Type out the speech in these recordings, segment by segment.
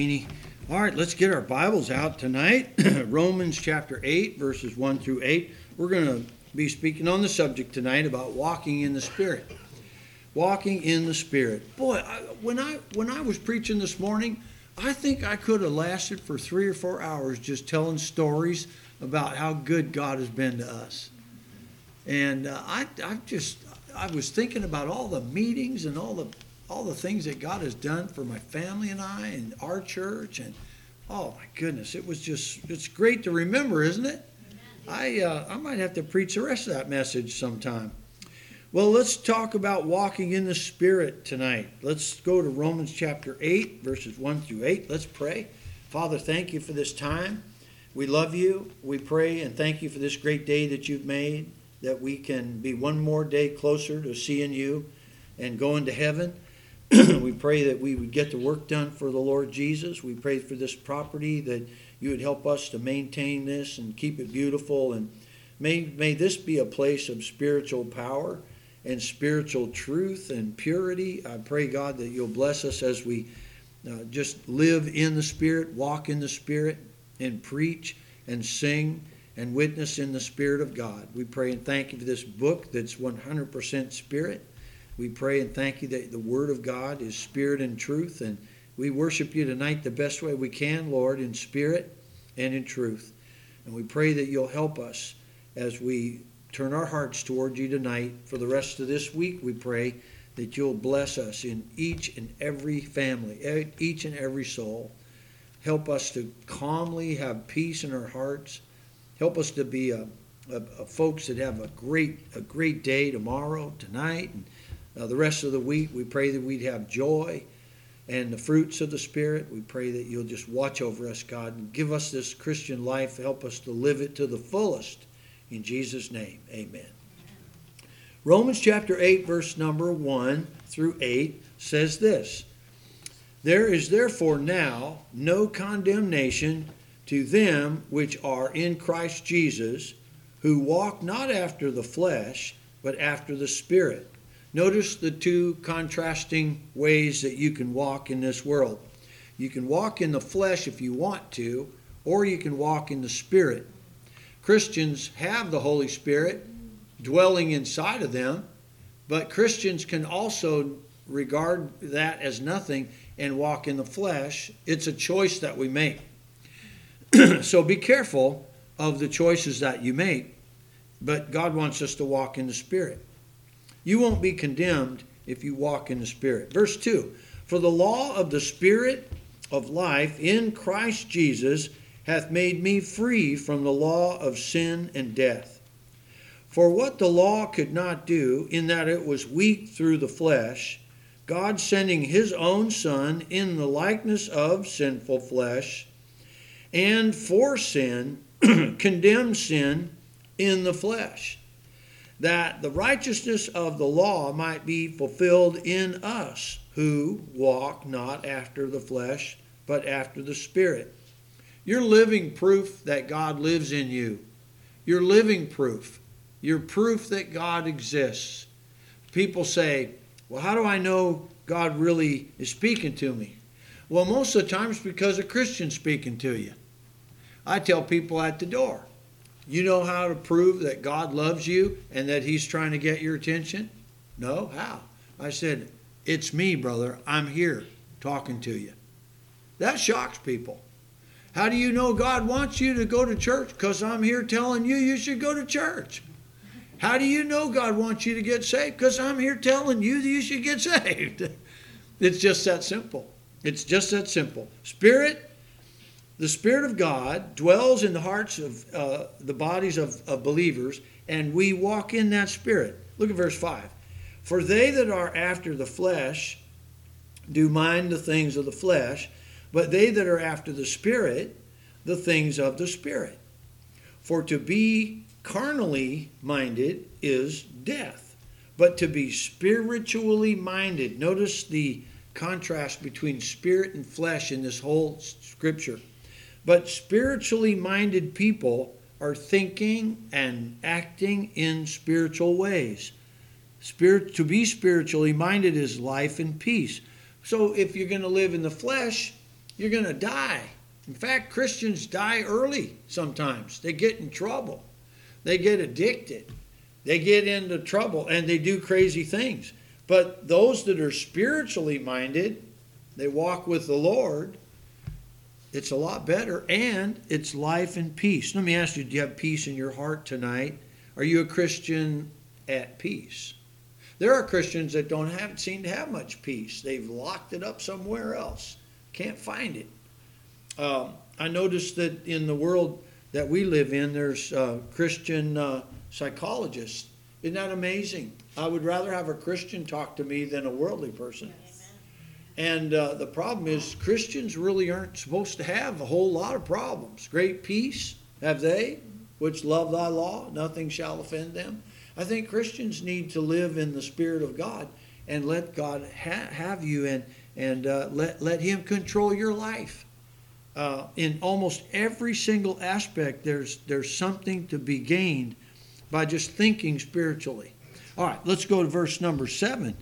All right, let's get our Bibles out tonight. Romans chapter 8, verses 1 through 8. We're going to be speaking on the subject tonight about walking in the Spirit. Walking in the Spirit. Boy, I, when I when I was preaching this morning, I think I could have lasted for three or four hours just telling stories about how good God has been to us. And uh, I, I just I was thinking about all the meetings and all the all the things that God has done for my family and I and our church and oh my goodness, it was just it's great to remember, isn't it? I uh, I might have to preach the rest of that message sometime. Well, let's talk about walking in the Spirit tonight. Let's go to Romans chapter 8, verses 1 through 8. Let's pray. Father, thank you for this time. We love you. We pray and thank you for this great day that you've made, that we can be one more day closer to seeing you and going to heaven. We pray that we would get the work done for the Lord Jesus. We pray for this property that you would help us to maintain this and keep it beautiful. And may, may this be a place of spiritual power and spiritual truth and purity. I pray, God, that you'll bless us as we uh, just live in the Spirit, walk in the Spirit, and preach and sing and witness in the Spirit of God. We pray and thank you for this book that's 100% Spirit. We pray and thank you that the Word of God is spirit and truth. And we worship you tonight the best way we can, Lord, in spirit and in truth. And we pray that you'll help us as we turn our hearts toward you tonight. For the rest of this week, we pray that you'll bless us in each and every family, each and every soul. Help us to calmly have peace in our hearts. Help us to be a, a, a folks that have a great a great day tomorrow, tonight, and uh, the rest of the week. We pray that we'd have joy and the fruits of the Spirit. We pray that you'll just watch over us, God, and give us this Christian life. Help us to live it to the fullest. In Jesus' name, amen. Romans chapter 8, verse number 1 through 8 says this There is therefore now no condemnation to them which are in Christ Jesus, who walk not after the flesh, but after the Spirit. Notice the two contrasting ways that you can walk in this world. You can walk in the flesh if you want to, or you can walk in the Spirit. Christians have the Holy Spirit dwelling inside of them, but Christians can also regard that as nothing and walk in the flesh. It's a choice that we make. so be careful of the choices that you make, but God wants us to walk in the Spirit. You won't be condemned if you walk in the Spirit. Verse 2 For the law of the Spirit of life in Christ Jesus hath made me free from the law of sin and death. For what the law could not do, in that it was weak through the flesh, God sending his own Son in the likeness of sinful flesh, and for sin, condemned sin in the flesh that the righteousness of the law might be fulfilled in us who walk not after the flesh, but after the Spirit. You're living proof that God lives in you. You're living proof. You're proof that God exists. People say, Well, how do I know God really is speaking to me? Well, most of the time it's because a Christian's speaking to you. I tell people at the door, you know how to prove that God loves you and that He's trying to get your attention? No, how? I said, It's me, brother. I'm here talking to you. That shocks people. How do you know God wants you to go to church? Because I'm here telling you you should go to church. How do you know God wants you to get saved? Because I'm here telling you that you should get saved. It's just that simple. It's just that simple. Spirit the Spirit of God dwells in the hearts of uh, the bodies of, of believers, and we walk in that Spirit. Look at verse 5. For they that are after the flesh do mind the things of the flesh, but they that are after the Spirit, the things of the Spirit. For to be carnally minded is death, but to be spiritually minded, notice the contrast between spirit and flesh in this whole scripture. But spiritually minded people are thinking and acting in spiritual ways. Spirit, to be spiritually minded is life and peace. So if you're going to live in the flesh, you're going to die. In fact, Christians die early sometimes. They get in trouble, they get addicted, they get into trouble, and they do crazy things. But those that are spiritually minded, they walk with the Lord, it's a lot better, and it's life and peace. Let me ask you do you have peace in your heart tonight? Are you a Christian at peace? There are Christians that don't have seem to have much peace. They've locked it up somewhere else. Can't find it. Uh, I noticed that in the world that we live in, there's uh, Christian uh, psychologists. Isn't that amazing? I would rather have a Christian talk to me than a worldly person. And uh, the problem is, Christians really aren't supposed to have a whole lot of problems. Great peace have they, which love thy law, nothing shall offend them. I think Christians need to live in the Spirit of God and let God ha- have you and, and uh, let, let Him control your life. Uh, in almost every single aspect, there's, there's something to be gained by just thinking spiritually. All right, let's go to verse number seven.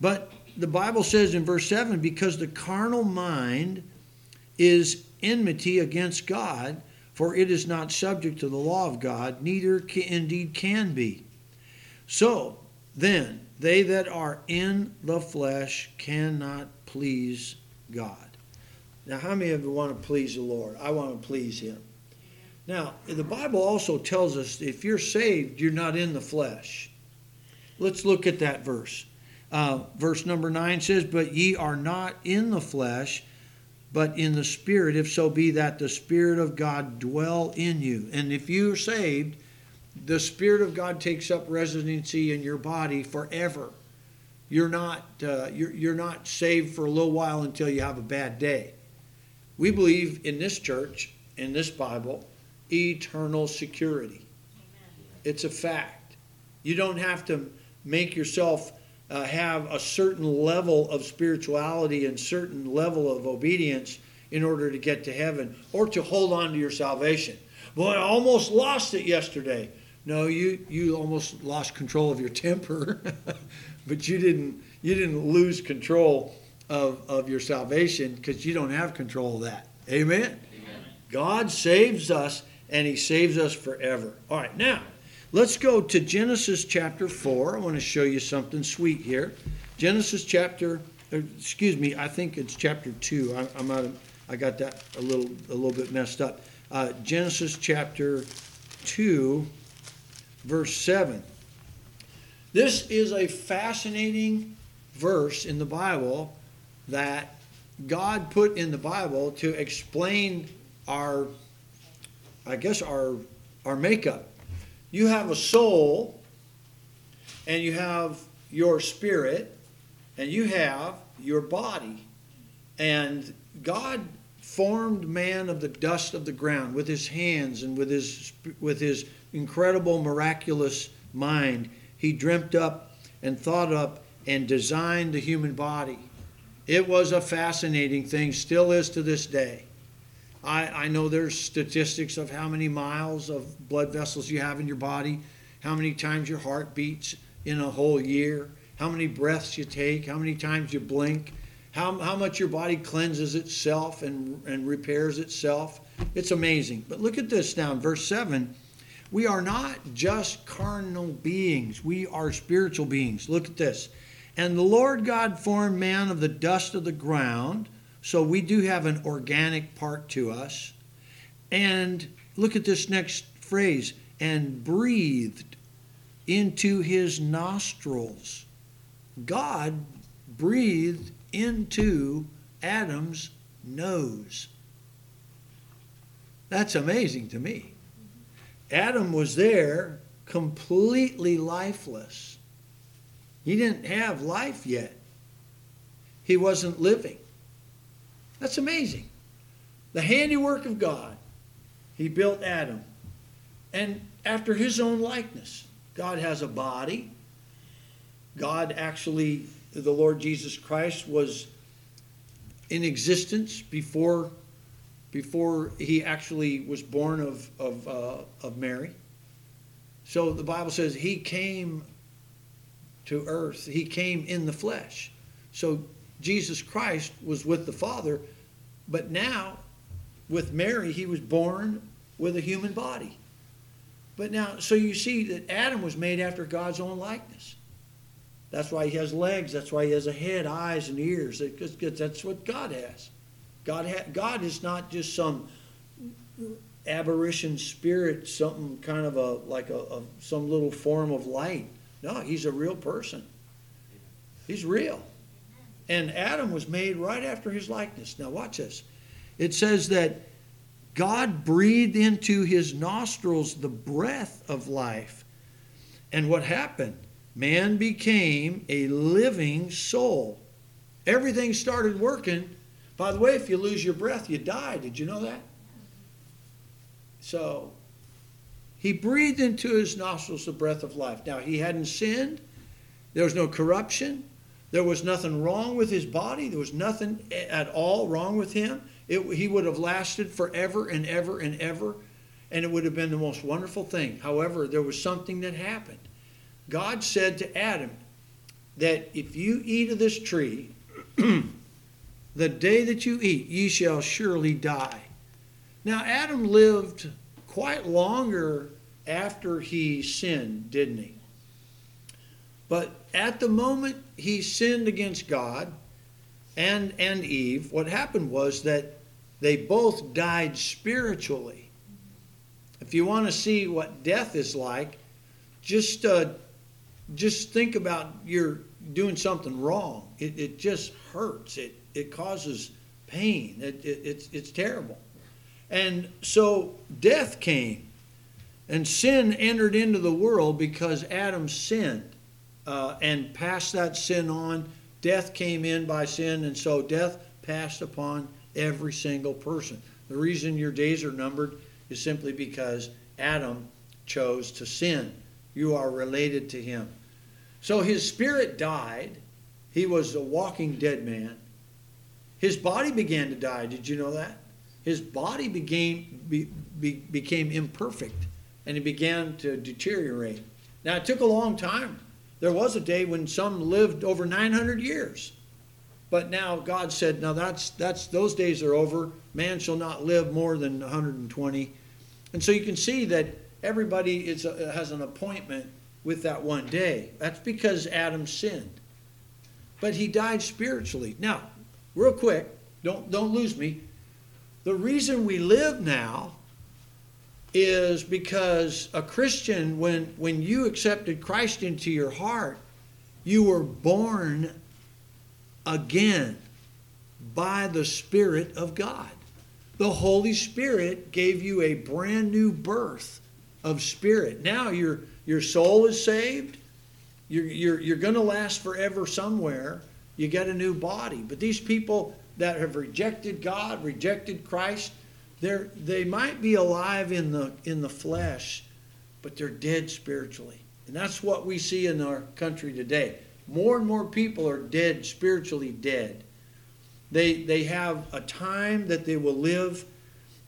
But the Bible says in verse 7 because the carnal mind is enmity against God, for it is not subject to the law of God, neither can, indeed can be. So then, they that are in the flesh cannot please God. Now, how many of you want to please the Lord? I want to please Him. Now, the Bible also tells us if you're saved, you're not in the flesh. Let's look at that verse. Uh, verse number 9 says, But ye are not in the flesh, but in the Spirit, if so be that the Spirit of God dwell in you. And if you are saved, the Spirit of God takes up residency in your body forever. You're not, uh, you're, you're not saved for a little while until you have a bad day. We believe in this church, in this Bible, eternal security. Amen. It's a fact. You don't have to make yourself uh, have a certain level of spirituality and certain level of obedience in order to get to heaven or to hold on to your salvation. Boy, I almost lost it yesterday. No, you, you almost lost control of your temper, but you didn't you didn't lose control of, of your salvation because you don't have control of that. Amen? Amen. God saves us and he saves us forever. All right, now Let's go to Genesis chapter 4. I want to show you something sweet here. Genesis chapter, uh, excuse me, I think it's chapter 2. I, I'm out of, I got that a little, a little bit messed up. Uh, Genesis chapter 2, verse 7. This is a fascinating verse in the Bible that God put in the Bible to explain our, I guess, our, our makeup you have a soul, and you have your spirit, and you have your body. And God formed man of the dust of the ground with his hands and with his with his incredible miraculous mind. He dreamt up and thought up and designed the human body. It was a fascinating thing still is to this day I, I know there's statistics of how many miles of blood vessels you have in your body, how many times your heart beats in a whole year, how many breaths you take, how many times you blink, how, how much your body cleanses itself and, and repairs itself. It's amazing. But look at this now in verse 7. We are not just carnal beings, we are spiritual beings. Look at this. And the Lord God formed man of the dust of the ground so we do have an organic part to us. And look at this next phrase and breathed into his nostrils. God breathed into Adam's nose. That's amazing to me. Adam was there completely lifeless. He didn't have life yet. He wasn't living. That's amazing. The handiwork of God. He built Adam. And after his own likeness, God has a body. God actually, the Lord Jesus Christ was in existence before, before he actually was born of, of, uh, of Mary. So the Bible says he came to earth, he came in the flesh. So Jesus Christ was with the Father but now, with Mary, he was born with a human body. But now, so you see that Adam was made after God's own likeness. That's why he has legs. That's why he has a head, eyes, and ears. That's what God has. God, ha- God is not just some aberration spirit, something kind of a like a, a some little form of light. No, he's a real person. He's real. And Adam was made right after his likeness. Now watch this. It says that God breathed into his nostrils the breath of life. And what happened? Man became a living soul. Everything started working. By the way, if you lose your breath, you die. Did you know that? So, he breathed into his nostrils the breath of life. Now, he hadn't sinned. There was no corruption. There was nothing wrong with his body. There was nothing at all wrong with him. It, he would have lasted forever and ever and ever, and it would have been the most wonderful thing. However, there was something that happened. God said to Adam that if you eat of this tree, the day that you eat, ye shall surely die. Now, Adam lived quite longer after he sinned, didn't he? But at the moment he sinned against God and, and Eve, what happened was that they both died spiritually. If you want to see what death is like, just uh, just think about you're doing something wrong. It, it just hurts. It it causes pain. It, it, it's it's terrible. And so death came, and sin entered into the world because Adam sinned uh, and passed that sin on. Death came in by sin, and so death passed upon every single person. The reason your days are numbered is simply because Adam chose to sin. You are related to him. So his spirit died. He was a walking dead man. His body began to die. Did you know that? His body became, be, be, became imperfect and he began to deteriorate. Now, it took a long time. There was a day when some lived over 900 years. But now God said, "Now that's that's those days are over. Man shall not live more than 120." And so you can see that everybody is a, has an appointment with that one day. That's because Adam sinned. But he died spiritually. Now, real quick, don't don't lose me. The reason we live now is because a Christian, when, when you accepted Christ into your heart, you were born again by the Spirit of God. The Holy Spirit gave you a brand new birth of spirit. Now your, your soul is saved. You're, you're, you're going to last forever somewhere. You get a new body. But these people that have rejected God, rejected Christ, they're, they might be alive in the, in the flesh, but they're dead spiritually. And that's what we see in our country today. More and more people are dead, spiritually dead. They, they have a time that they will live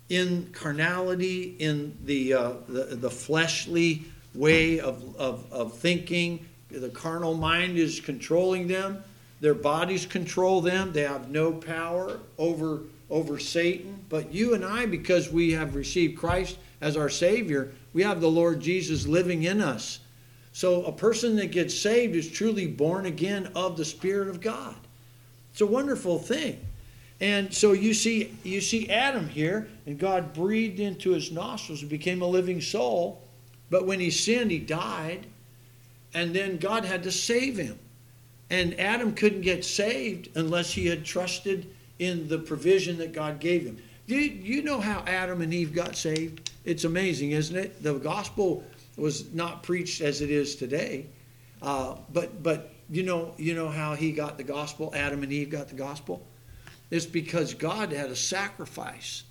in carnality, in the, uh, the, the fleshly way of, of, of thinking. The carnal mind is controlling them. Their bodies control them. They have no power over, over Satan. But you and I, because we have received Christ as our Savior, we have the Lord Jesus living in us. So a person that gets saved is truly born again of the Spirit of God. It's a wonderful thing. And so you see, you see Adam here, and God breathed into his nostrils and became a living soul. But when he sinned, he died, and then God had to save him. And Adam couldn't get saved unless he had trusted in the provision that God gave him. Do you know how Adam and Eve got saved? It's amazing, isn't it? The gospel was not preached as it is today. Uh, but but you know you know how he got the gospel. Adam and Eve got the gospel. It's because God had a sacrifice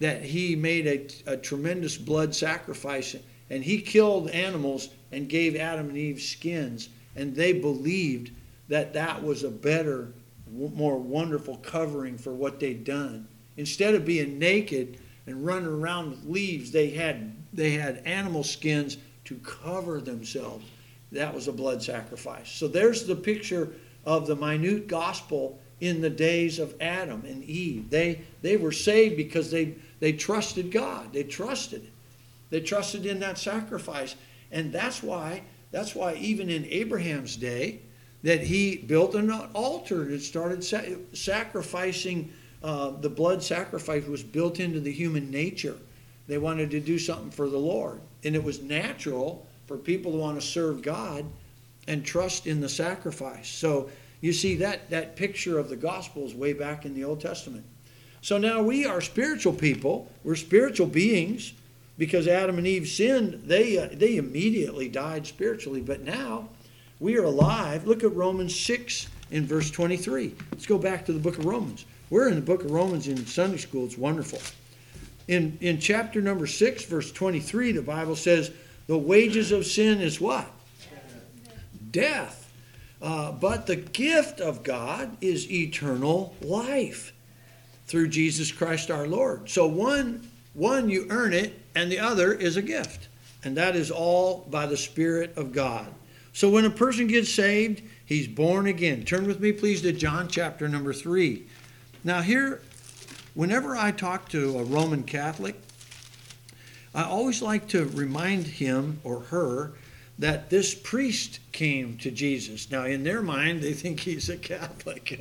that He made a, a tremendous blood sacrifice, and He killed animals and gave Adam and Eve skins, and they believed that that was a better, more wonderful covering for what they'd done. Instead of being naked and running around with leaves, they had they had animal skins to cover themselves. That was a blood sacrifice. So there's the picture of the minute gospel in the days of Adam and Eve. They, they were saved because they, they trusted God. They trusted. They trusted in that sacrifice. And that's why, that's why even in Abraham's day, that he built an altar that started sa- sacrificing. Uh, the blood sacrifice was built into the human nature. They wanted to do something for the Lord. And it was natural for people to want to serve God and trust in the sacrifice. So you see that, that picture of the Gospels way back in the Old Testament. So now we are spiritual people. We're spiritual beings because Adam and Eve sinned. They, uh, they immediately died spiritually. But now we are alive. Look at Romans 6 in verse 23. Let's go back to the book of Romans. We're in the book of Romans in Sunday school. It's wonderful. In, in chapter number 6, verse 23, the Bible says, The wages of sin is what? Death. Uh, but the gift of God is eternal life through Jesus Christ our Lord. So one, one you earn it, and the other is a gift. And that is all by the Spirit of God. So when a person gets saved, he's born again. Turn with me, please, to John chapter number 3. Now, here, whenever I talk to a Roman Catholic, I always like to remind him or her that this priest came to Jesus. Now, in their mind, they think he's a Catholic.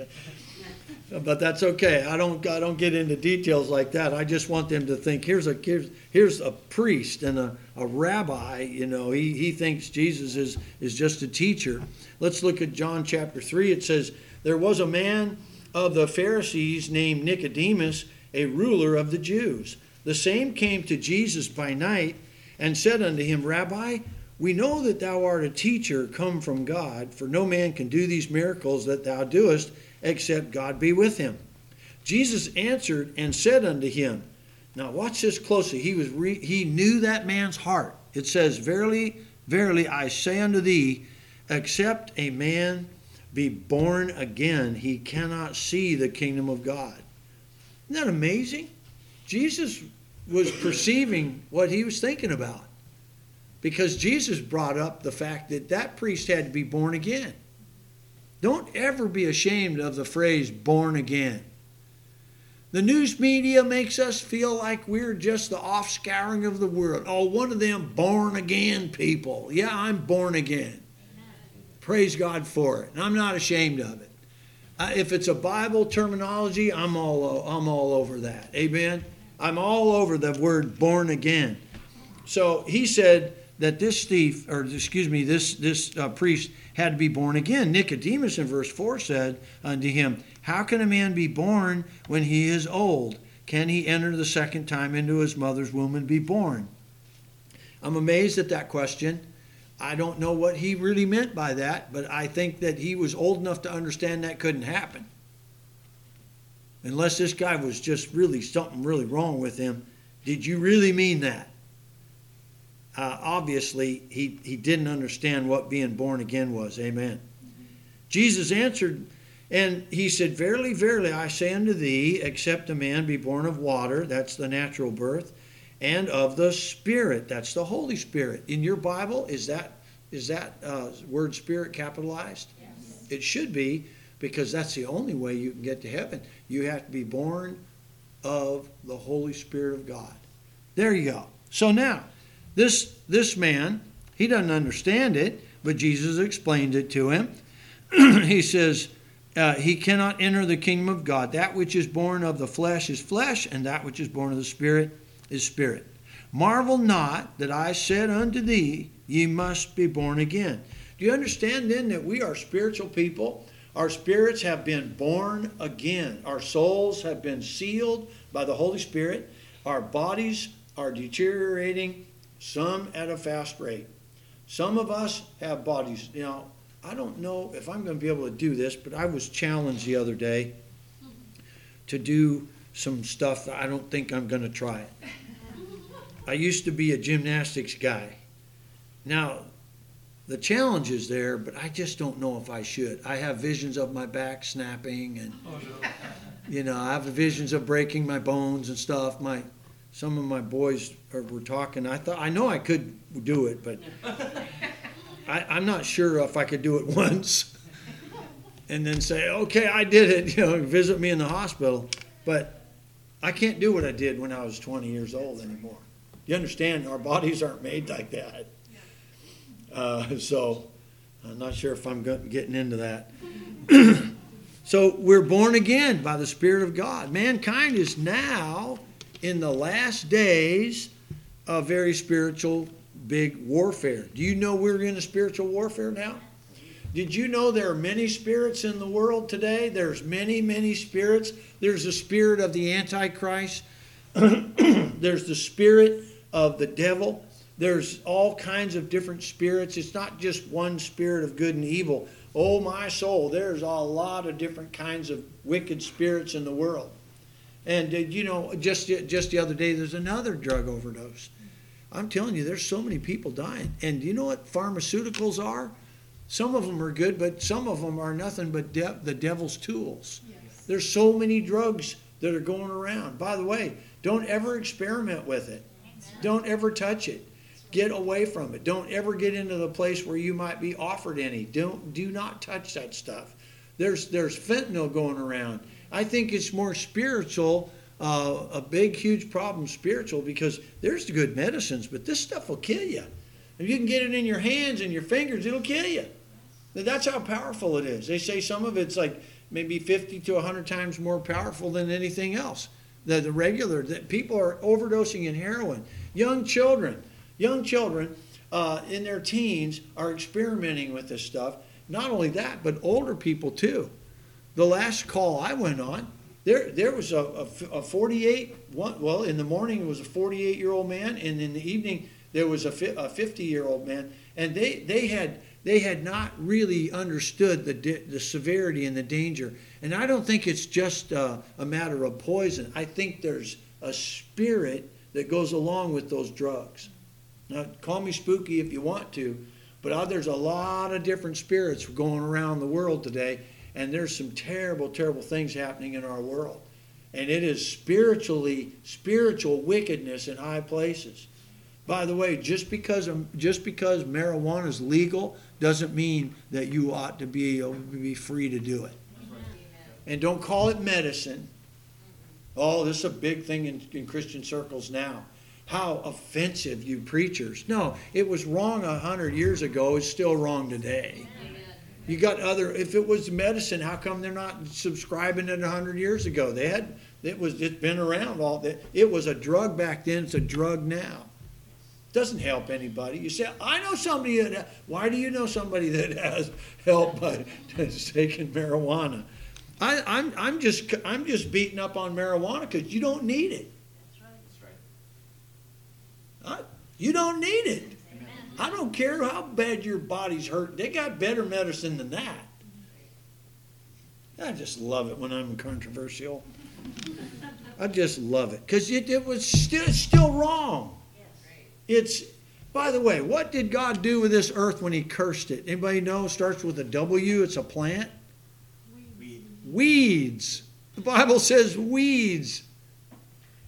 but that's okay. I don't I don't get into details like that. I just want them to think here's a here's, here's a priest and a, a rabbi, you know, he, he thinks Jesus is is just a teacher. Let's look at John chapter 3. It says there was a man of the Pharisees named Nicodemus, a ruler of the Jews. The same came to Jesus by night and said unto him, Rabbi, we know that thou art a teacher come from God, for no man can do these miracles that thou doest except God be with him. Jesus answered and said unto him, Now watch this closely. He was re- he knew that man's heart. It says, Verily, verily, I say unto thee, except a man be born again, he cannot see the kingdom of God. Isn't that amazing? Jesus was perceiving what he was thinking about because Jesus brought up the fact that that priest had to be born again. Don't ever be ashamed of the phrase born again. The news media makes us feel like we're just the offscouring of the world. Oh, one of them born again people. Yeah, I'm born again. Praise God for it. And I'm not ashamed of it. Uh, if it's a Bible terminology, I'm all, I'm all over that. Amen? I'm all over the word born again. So he said, that this thief, or excuse me, this, this uh, priest had to be born again. Nicodemus in verse 4 said unto him, How can a man be born when he is old? Can he enter the second time into his mother's womb and be born? I'm amazed at that question. I don't know what he really meant by that, but I think that he was old enough to understand that couldn't happen. Unless this guy was just really something really wrong with him. Did you really mean that? Uh, obviously he, he didn't understand what being born again was. Amen. Jesus answered, and he said, Verily, verily, I say unto thee, except a man be born of water, that's the natural birth, and of the Spirit, that's the Holy Spirit. In your Bible, is that is that uh, word Spirit capitalized? Yes. It should be, because that's the only way you can get to heaven. You have to be born of the Holy Spirit of God. There you go. So now, this, this man, he doesn't understand it, but Jesus explained it to him. he says, uh, He cannot enter the kingdom of God. That which is born of the flesh is flesh, and that which is born of the Spirit is spirit. Marvel not that I said unto thee, Ye must be born again. Do you understand then that we are spiritual people? Our spirits have been born again. Our souls have been sealed by the Holy Spirit. Our bodies are deteriorating some at a fast rate. Some of us have bodies. You know, I don't know if I'm going to be able to do this, but I was challenged the other day to do some stuff that I don't think I'm going to try it. I used to be a gymnastics guy. Now, the challenge is there, but I just don't know if I should. I have visions of my back snapping and oh, no. you know, I have visions of breaking my bones and stuff. My some of my boys are, were talking. I thought I know I could do it, but I, I'm not sure if I could do it once. and then say, okay, I did it, you know, visit me in the hospital. But I can't do what I did when I was 20 years old anymore. You understand, our bodies aren't made like that. Uh, so I'm not sure if I'm getting into that. so we're born again by the Spirit of God. Mankind is now in the last days of very spiritual big warfare. Do you know we're in a spiritual warfare now? Did you know there are many spirits in the world today? There's many, many spirits. There's the spirit of the Antichrist. There's the spirit of the devil. There's all kinds of different spirits. It's not just one spirit of good and evil. Oh, my soul, there's a lot of different kinds of wicked spirits in the world. And, uh, you know, just, just the other day, there's another drug overdose. I'm telling you, there's so many people dying. And you know what pharmaceuticals are? Some of them are good, but some of them are nothing but de- the devil's tools. Yes. There's so many drugs that are going around. By the way, don't ever experiment with it. Don't ever touch it. Get away from it. Don't ever get into the place where you might be offered any. Don't do not touch that stuff. There's there's fentanyl going around. I think it's more spiritual, uh, a big huge problem spiritual because there's the good medicines, but this stuff will kill you. If you can get it in your hands and your fingers, it'll kill you. That's how powerful it is. They say some of it's like maybe 50 to 100 times more powerful than anything else. The, the regular, that people are overdosing in heroin. Young children, young children uh, in their teens are experimenting with this stuff. Not only that, but older people too. The last call I went on, there there was a, a, a 48, one, well, in the morning it was a 48 year old man, and in the evening there was a, a 50 year old man, and they, they had they had not really understood the, the severity and the danger. And I don't think it's just a, a matter of poison. I think there's a spirit that goes along with those drugs. Now, call me spooky if you want to, but uh, there's a lot of different spirits going around the world today, and there's some terrible, terrible things happening in our world. And it is spiritually, spiritual wickedness in high places. By the way, just because um, just because marijuana is legal doesn't mean that you ought to be be free to do it. And don't call it medicine. Oh, this is a big thing in, in Christian circles now. How offensive, you preachers. No, it was wrong a hundred years ago. It's still wrong today. You got other. If it was medicine, how come they're not subscribing it a hundred years ago? They had. It was. It's been around all. That. It was a drug back then. It's a drug now. Doesn't help anybody. You say, I know somebody that. Why do you know somebody that has help by taking marijuana? I, I'm, I'm just I'm just beating up on marijuana because you don't need it. That's right. That's right. I, you don't need it. I don't care how bad your body's hurt. They got better medicine than that. I just love it when I'm controversial. I just love it because it, it was still, still wrong. It's, by the way, what did God do with this earth when He cursed it? Anybody know? It Starts with a W. It's a plant. Weed. Weeds. The Bible says weeds.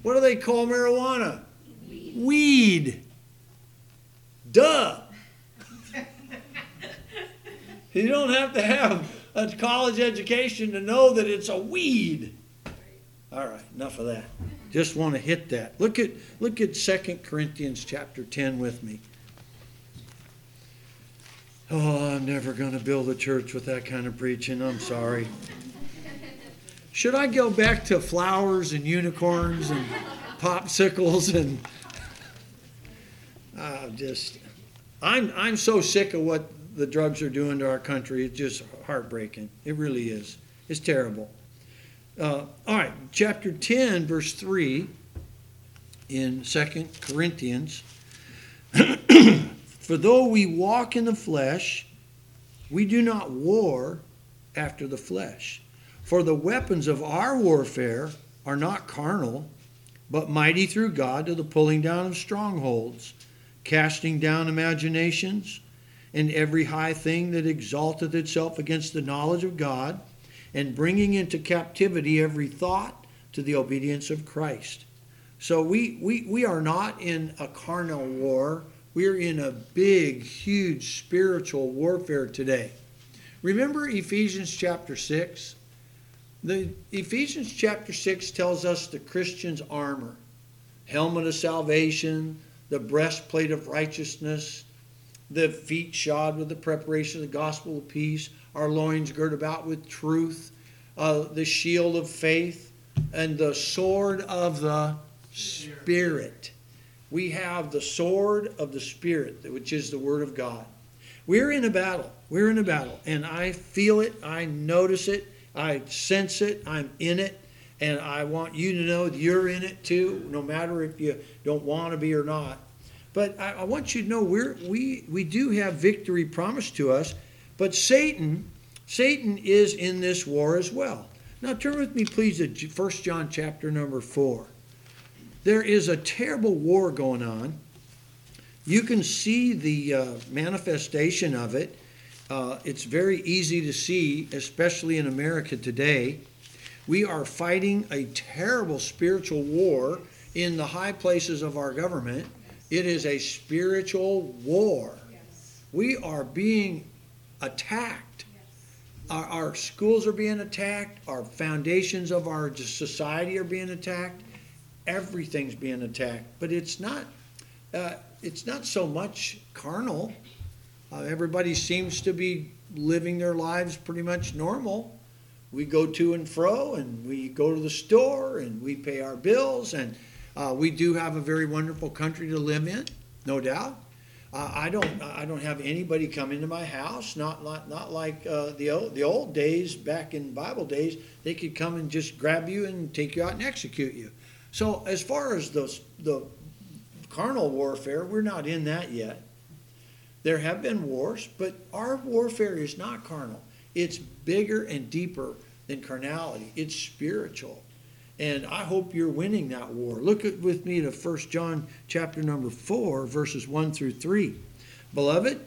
What do they call marijuana? Weed. Weed. Duh. you don't have to have a college education to know that it's a weed. All right, enough of that. Just want to hit that. Look at look at 2 Corinthians chapter 10 with me. Oh, I'm never going to build a church with that kind of preaching. I'm sorry. Should I go back to flowers and unicorns and popsicles and uh, just I'm I'm so sick of what the drugs are doing to our country. It's just heartbreaking. It really is. It's terrible. Uh, all right, chapter 10, verse 3 in Second Corinthians. For though we walk in the flesh, we do not war after the flesh. For the weapons of our warfare are not carnal, but mighty through God to the pulling down of strongholds, casting down imaginations, and every high thing that exalteth itself against the knowledge of God and bringing into captivity every thought to the obedience of Christ. So we, we, we are not in a carnal war. We're in a big, huge spiritual warfare today. Remember Ephesians chapter 6? The Ephesians chapter 6 tells us the Christian's armor, helmet of salvation, the breastplate of righteousness, the feet shod with the preparation of the gospel of peace, our loins girt about with truth, uh, the shield of faith, and the sword of the Spirit. We have the sword of the Spirit, which is the Word of God. We're in a battle. We're in a battle. And I feel it. I notice it. I sense it. I'm in it. And I want you to know you're in it too, no matter if you don't want to be or not. But I, I want you to know we're, we, we do have victory promised to us. But Satan, Satan is in this war as well. Now turn with me, please, to 1 John chapter number 4. There is a terrible war going on. You can see the uh, manifestation of it. Uh, it's very easy to see, especially in America today. We are fighting a terrible spiritual war in the high places of our government. It is a spiritual war. We are being attacked. Our, our schools are being attacked. Our foundations of our society are being attacked. Everything's being attacked. But it's not. Uh, it's not so much carnal. Uh, everybody seems to be living their lives pretty much normal. We go to and fro, and we go to the store, and we pay our bills, and uh, we do have a very wonderful country to live in, no doubt. Uh, I don't, I don't have anybody come into my house. Not, not, not like uh, the old, the old days back in Bible days. They could come and just grab you and take you out and execute you. So as far as the the carnal warfare, we're not in that yet. There have been wars, but our warfare is not carnal. It's bigger and deeper than carnality. It's spiritual. And I hope you're winning that war. Look at, with me to 1 John chapter number 4, verses 1 through 3. Beloved,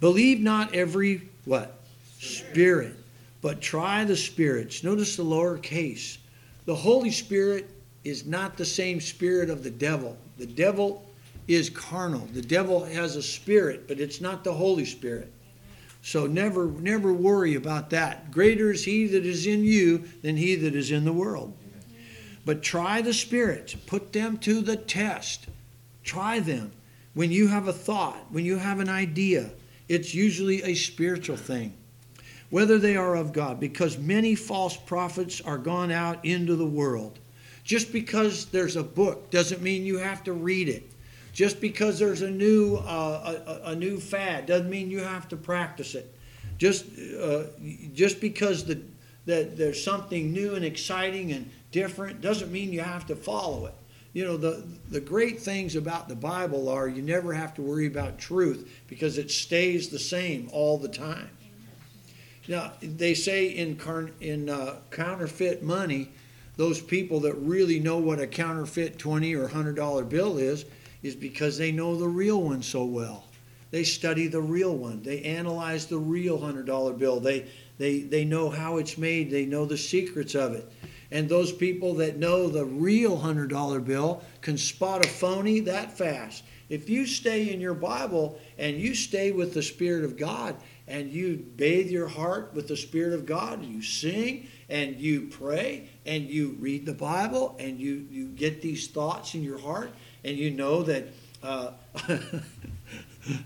believe not every what? Spirit, but try the spirits. Notice the lower case. The Holy Spirit is not the same spirit of the devil. The devil is carnal. The devil has a spirit, but it's not the Holy Spirit. So never never worry about that. Greater is he that is in you than he that is in the world. But try the spirits, put them to the test. Try them. When you have a thought, when you have an idea, it's usually a spiritual thing. Whether they are of God, because many false prophets are gone out into the world. Just because there's a book doesn't mean you have to read it. Just because there's a new uh, a, a, new fad doesn't mean you have to practice it. Just uh, just because the that there's something new and exciting and different doesn't mean you have to follow it. You know the the great things about the Bible are you never have to worry about truth because it stays the same all the time. Now they say in in uh, counterfeit money those people that really know what a counterfeit 20 or $100 bill is, is because they know the real one so well. They study the real one. They analyze the real $100 bill. They, they, they know how it's made. They know the secrets of it. And those people that know the real $100 bill can spot a phony that fast. If you stay in your Bible and you stay with the Spirit of God and you bathe your heart with the Spirit of God, you sing and you pray and you read the Bible and you, you get these thoughts in your heart and you know that. Uh,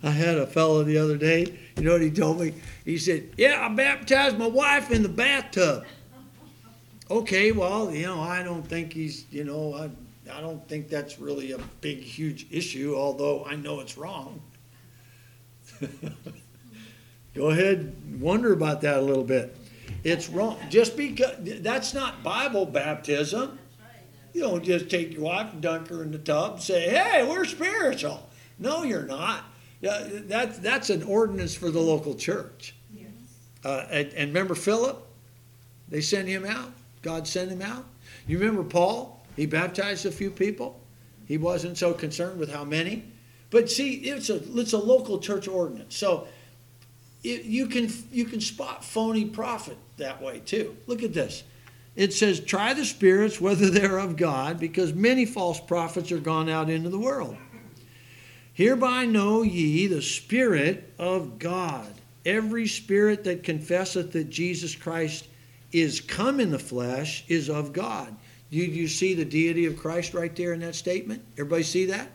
I had a fellow the other day, you know what he told me? He said, Yeah, I baptized my wife in the bathtub. Okay, well, you know, I don't think he's, you know, I, I don't think that's really a big, huge issue, although I know it's wrong. Go ahead, wonder about that a little bit. It's wrong. Just because that's not Bible baptism. You don't just take your wife and dunk her in the tub and say, "Hey, we're spiritual." No, you're not. Yeah, that's that's an ordinance for the local church. Yes. Uh, and, and remember Philip? They sent him out. God sent him out. You remember Paul? He baptized a few people. He wasn't so concerned with how many. But see, it's a it's a local church ordinance. So it, you can you can spot phony prophet that way too. Look at this. It says, "Try the spirits whether they're of God, because many false prophets are gone out into the world. Hereby know ye the spirit of God." every spirit that confesseth that Jesus Christ is come in the flesh is of God. You, you see the deity of Christ right there in that statement? Everybody see that?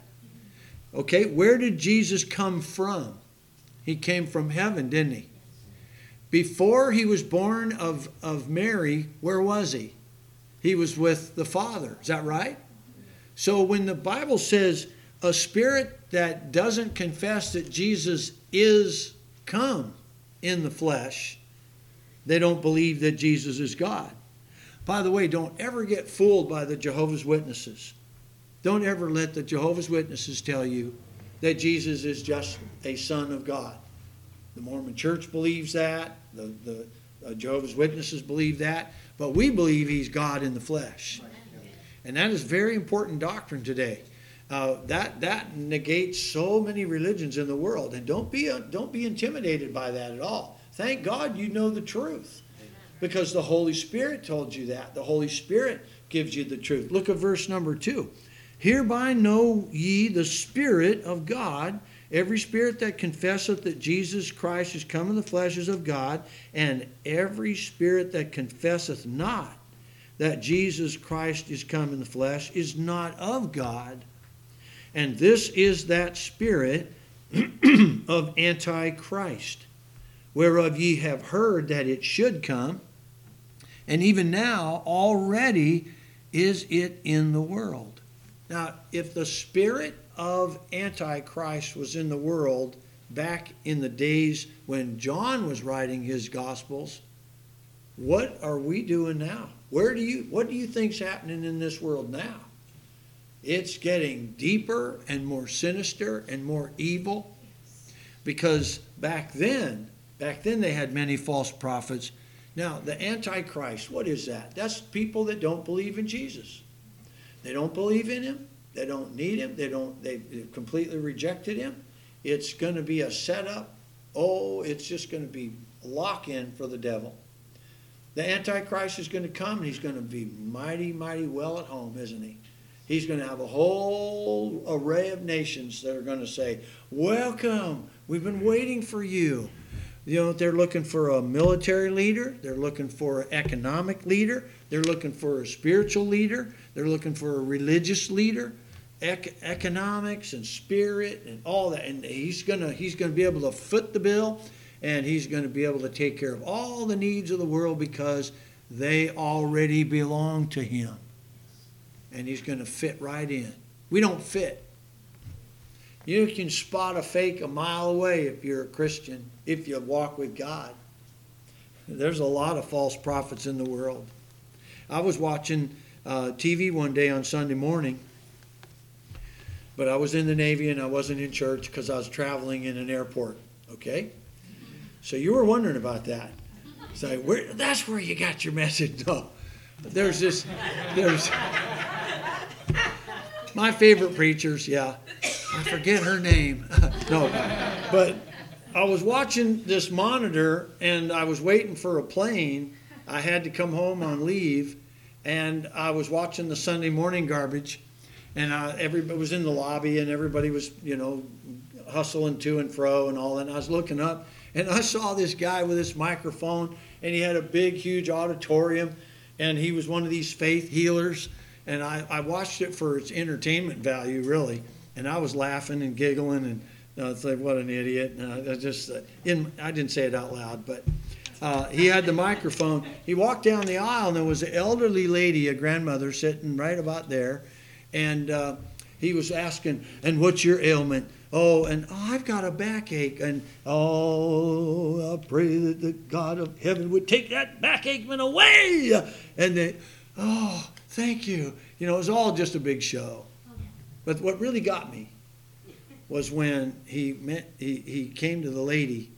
Okay, where did Jesus come from? He came from heaven, didn't he? Before he was born of, of Mary, where was he? He was with the Father. Is that right? So when the Bible says a spirit that doesn't confess that Jesus is come in the flesh, they don't believe that Jesus is God. By the way, don't ever get fooled by the Jehovah's Witnesses. Don't ever let the Jehovah's Witnesses tell you that Jesus is just a son of God. The Mormon Church believes that. The, the uh, Jehovah's Witnesses believe that. But we believe he's God in the flesh. And that is very important doctrine today. Uh, that that negates so many religions in the world, and don't be uh, don't be intimidated by that at all. Thank God you know the truth, because the Holy Spirit told you that. The Holy Spirit gives you the truth. Look at verse number two. Hereby know ye the Spirit of God. Every spirit that confesseth that Jesus Christ is come in the flesh is of God, and every spirit that confesseth not that Jesus Christ is come in the flesh is not of God. And this is that spirit of Antichrist, whereof ye have heard that it should come, and even now already is it in the world. Now, if the spirit of Antichrist was in the world back in the days when John was writing his Gospels, what are we doing now? Where do you what do you think's happening in this world now? It's getting deeper and more sinister and more evil because back then, back then they had many false prophets. Now, the Antichrist, what is that? That's people that don't believe in Jesus. They don't believe in him. They don't need him. They don't. They completely rejected him. It's going to be a setup. Oh, it's just going to be lock in for the devil. The Antichrist is going to come and he's going to be mighty, mighty well at home, isn't he? He's going to have a whole array of nations that are going to say, Welcome, we've been waiting for you. You know, they're looking for a military leader, they're looking for an economic leader, they're looking for a spiritual leader, they're looking for a religious leader, ec- economics and spirit and all that. And he's to he's to be able to foot the bill and he's to be able to take care of all the needs of the world because they already belong to him and he's to fit right in. We don't fit. You can spot a fake a mile away if you're a Christian, if you walk with God. There's a lot of false prophets in the world. I was watching uh, TV one day on Sunday morning, but I was in the Navy and I wasn't in church because I was traveling in an airport. Okay? So you were wondering about that. So where, that's where you got your message. No. There's this, there's, my favorite preachers, yeah. I forget her name. no, but I was watching this monitor and I was waiting for a plane. I had to come home on leave and I was watching the Sunday morning garbage and I, everybody was in the lobby and everybody was, you know, hustling to and fro and all that. And I was looking up and I saw this guy with this microphone and he had a big, huge auditorium and he was one of these faith healers and I, I watched it for its entertainment value, really. And I was laughing and giggling, and uh, it's like, what an idiot. And I just, uh, in, I didn't say it out loud, but uh, he had the microphone. He walked down the aisle, and there was an elderly lady, a grandmother, sitting right about there, and uh, he was asking, "And what's your ailment?" Oh, and oh, I've got a backache, and oh, I pray that the God of heaven would take that backache away. And they, oh, thank you. You know, it was all just a big show. But what really got me was when he met, he, he came to the lady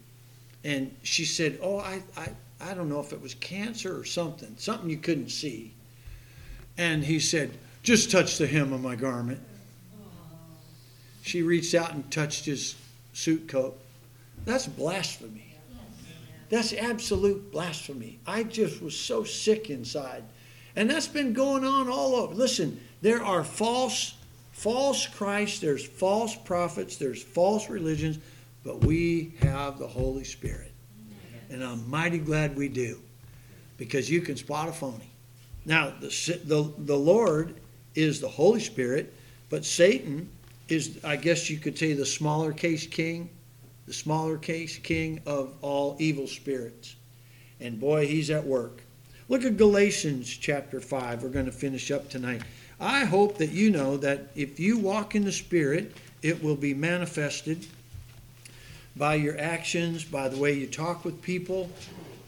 and she said, Oh, I, I, I don't know if it was cancer or something, something you couldn't see. And he said, Just touch the hem of my garment. She reached out and touched his suit coat. That's blasphemy. That's absolute blasphemy. I just was so sick inside. And that's been going on all over. Listen, there are false false Christ, there's false prophets, there's false religions, but we have the Holy Spirit. And I'm mighty glad we do because you can spot a phony. Now, the, the, the Lord is the Holy Spirit, but Satan is, I guess you could say, the smaller case king, the smaller case king of all evil spirits. And boy, he's at work. Look at Galatians chapter 5. We're going to finish up tonight. I hope that you know that if you walk in the Spirit, it will be manifested by your actions, by the way you talk with people.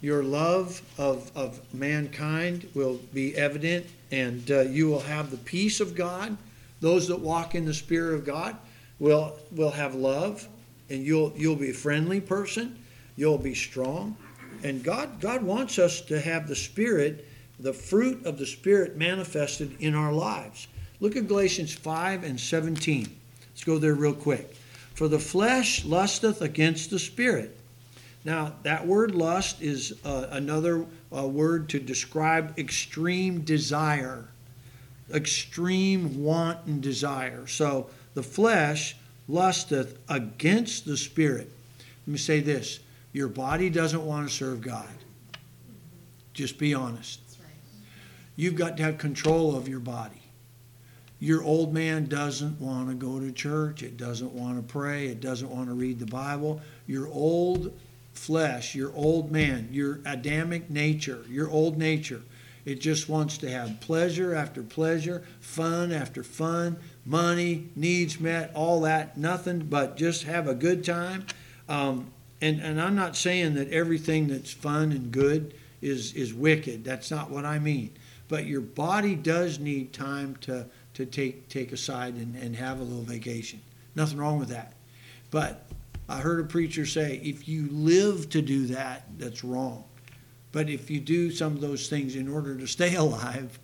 Your love of, of mankind will be evident, and uh, you will have the peace of God. Those that walk in the Spirit of God will, will have love, and you'll, you'll be a friendly person. You'll be strong. And God, God wants us to have the Spirit, the fruit of the Spirit manifested in our lives. Look at Galatians 5 and 17. Let's go there real quick. For the flesh lusteth against the Spirit. Now, that word lust is uh, another uh, word to describe extreme desire, extreme want and desire. So, the flesh lusteth against the Spirit. Let me say this your body doesn't want to serve God. Just be honest. You've got to have control of your body. Your old man doesn't want to go to church. It doesn't want to pray. It doesn't want to read the Bible. Your old flesh, your old man, your Adamic nature, your old nature, it just wants to have pleasure after pleasure, fun after fun, money, needs met, all that, nothing but just have a good time. Um, and, and I'm not saying that everything that's fun and good is, is wicked. That's not what I mean. But your body does need time to, to take, take aside and, and have a little vacation. Nothing wrong with that. But I heard a preacher say if you live to do that, that's wrong. But if you do some of those things in order to stay alive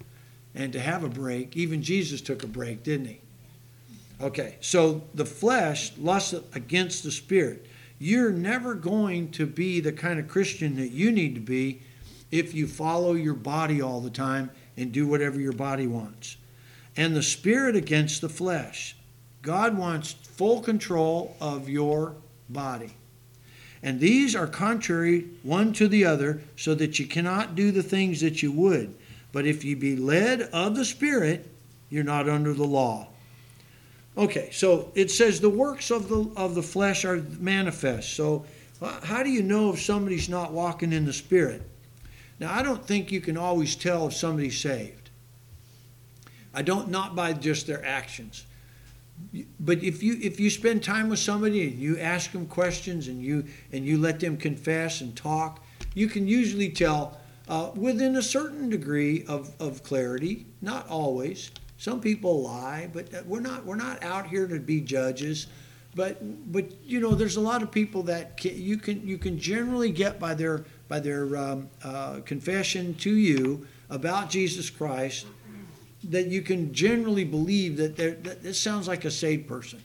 and to have a break, even Jesus took a break, didn't he? Okay, so the flesh lusts against the spirit you're never going to be the kind of Christian that you need to be if you follow your body all the time and do whatever your body wants. And the spirit against the flesh. God wants full control of your body. And these are contrary one to the other, so that you cannot do the things that you would. But if you be led of the Spirit, you're not under the law. Okay, so it says the works of the of the flesh are manifest. So how do you know if somebody's not walking in the spirit? Now I don't think you can always tell if somebody's saved. I don't not by just their actions. But if you if you spend time with somebody and you ask them questions and you and you let them confess and talk, you can usually tell uh, within a certain degree of, of clarity, not always, some people lie, but uh, we're not we're not out here to be judges. But but you know, there's a lot of people that can, you can you can generally get by their by their um, uh, confession to you about Jesus Christ that you can generally believe that, that this sounds like a saved person.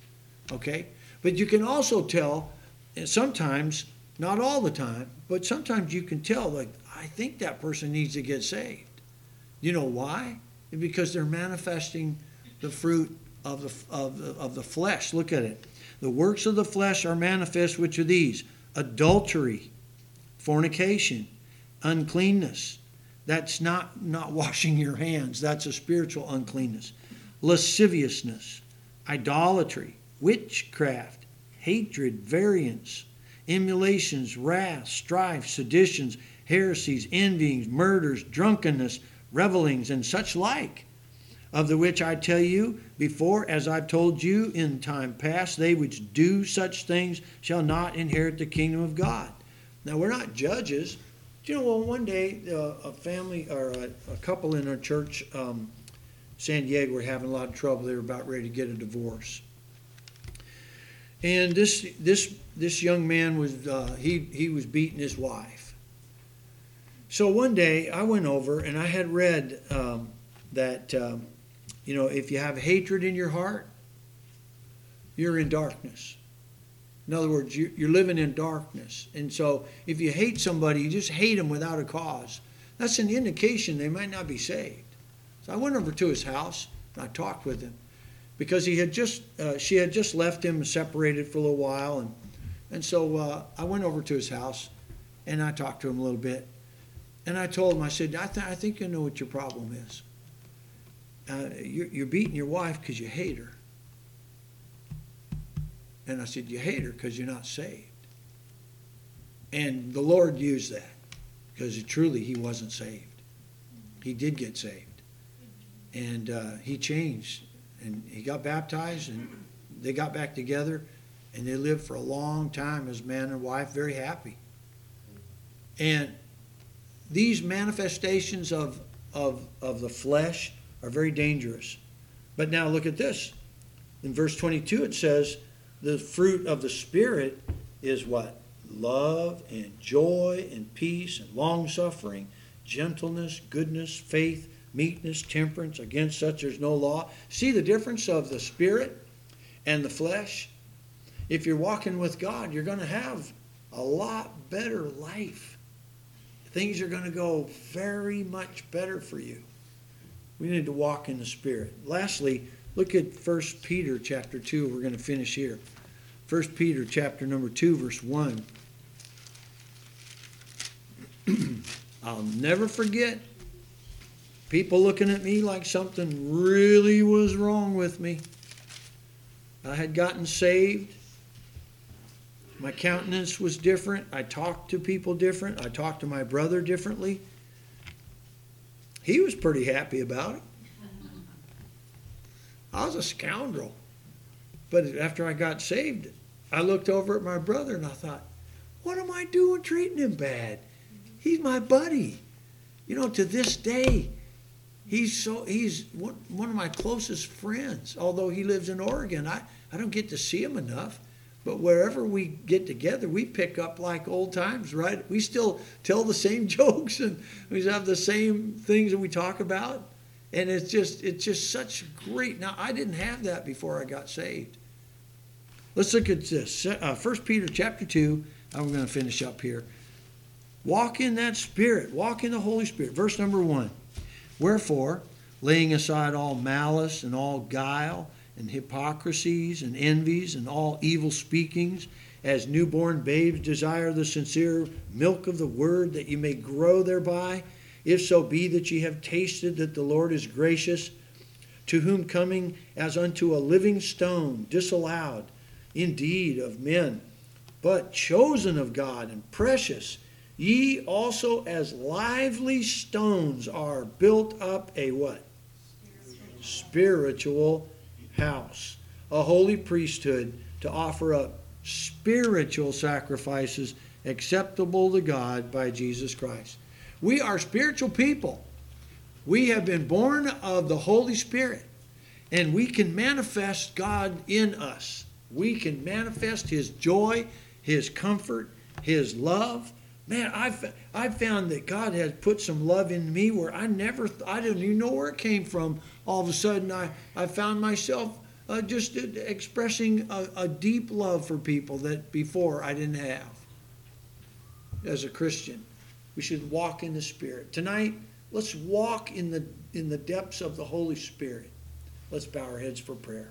Okay, but you can also tell eh, sometimes, not all the time, but sometimes you can tell like I think that person needs to get saved. You know why? because they're manifesting the fruit of the, of the, of the flesh. Look at it. The works of the flesh are manifest, which are these adultery, fornication, uncleanness. That's not, not washing your hands, that's a spiritual uncleanness. Lasciviousness, idolatry, witchcraft, hatred, variance, emulations, wrath, strife, seditions, heresies, envyings, murders, drunkenness revelings, and such like, of the which I tell you before, as I've told you in time past, they which do such things shall not inherit the kingdom of God. Now, we're not judges. You know, well, one day uh, a family or a, a, couple in our church, um, San Diego, were having a lot of trouble. They were about ready to get a divorce. And this this this young man was uh, he he was beating his wife so one day I went over and I had read um, that, um, you know, if you have hatred in your heart, you're in darkness. In other words, you're living in darkness. And so if you hate somebody, you just hate them without a cause. That's an indication they might not be saved. So I went over to his house and I talked with him because he had just, uh, she had just left him separated for a little while. And, and so uh, I went over to his house And I talked to him a little bit. And I told him, I said, I, th- I think I know what your problem is. Uh, you're, you're beating your wife because you hate her. And I said, You hate her because you're not saved. And the Lord used that because truly he wasn't saved. He did get saved. And uh, he changed. And he got baptized and they got back together and they lived for a long time as man and wife, very happy. And these manifestations of, of, of the flesh are very dangerous. But now look at this. In verse 22, it says, the fruit of the Spirit is what? Love and joy and peace and long suffering, gentleness, goodness, faith, meekness, temperance. Against such there's no law. See the difference of the Spirit and the flesh? If you're walking with God, you're going to have a lot better life. Things are going to go very much better for you. We need to walk in the Spirit. Lastly, look at 1 Peter chapter 2. We're going to finish here. 1 Peter chapter number 2, verse 1. I'll never forget people looking at me like something really was wrong with me. I had gotten saved. My countenance was different. I talked to people different. I talked to my brother differently. He was pretty happy about it. I was a scoundrel. But after I got saved, I looked over at my brother and I thought, what am I doing treating him bad? He's my buddy. You know, to this day, he's so he's one, of my closest friends. Although he lives in Oregon, I, I don't get to see him enough. But wherever we get together, we pick up like old times, right? We still tell the same jokes and we have the same things that we talk about. And it's just it's just such great. Now I didn't have that before I got saved. Let's look at this. Uh, Peter chapter 2. I'm going to finish up here. Walk in that spirit. Walk in the Holy Spirit. Verse number 1. Wherefore, laying aside all malice and all guile and hypocrisies and envies and all evil speakings, as newborn babes desire the sincere milk of the word, that you may grow thereby, if so be that ye have tasted that the Lord is gracious, to whom coming as unto a living stone, disallowed indeed of men, but chosen of God and precious, ye also as lively stones are built up a what? Spiritual house, a holy priesthood to offer up spiritual sacrifices acceptable to God by Jesus Christ. We are spiritual people. We have been born of the Holy Spirit, and we can manifest God in us. We can manifest His joy, His comfort, His love. Man, I've, I've found that God has put some love in me where I never, I didn't even know where it came from. All of a sudden, I, I found myself uh, just expressing a, a deep love for people that before I didn't have. As a Christian, we should walk in the Spirit. Tonight, let's walk in the, in the depths of the Holy Spirit. Let's bow our heads for prayer.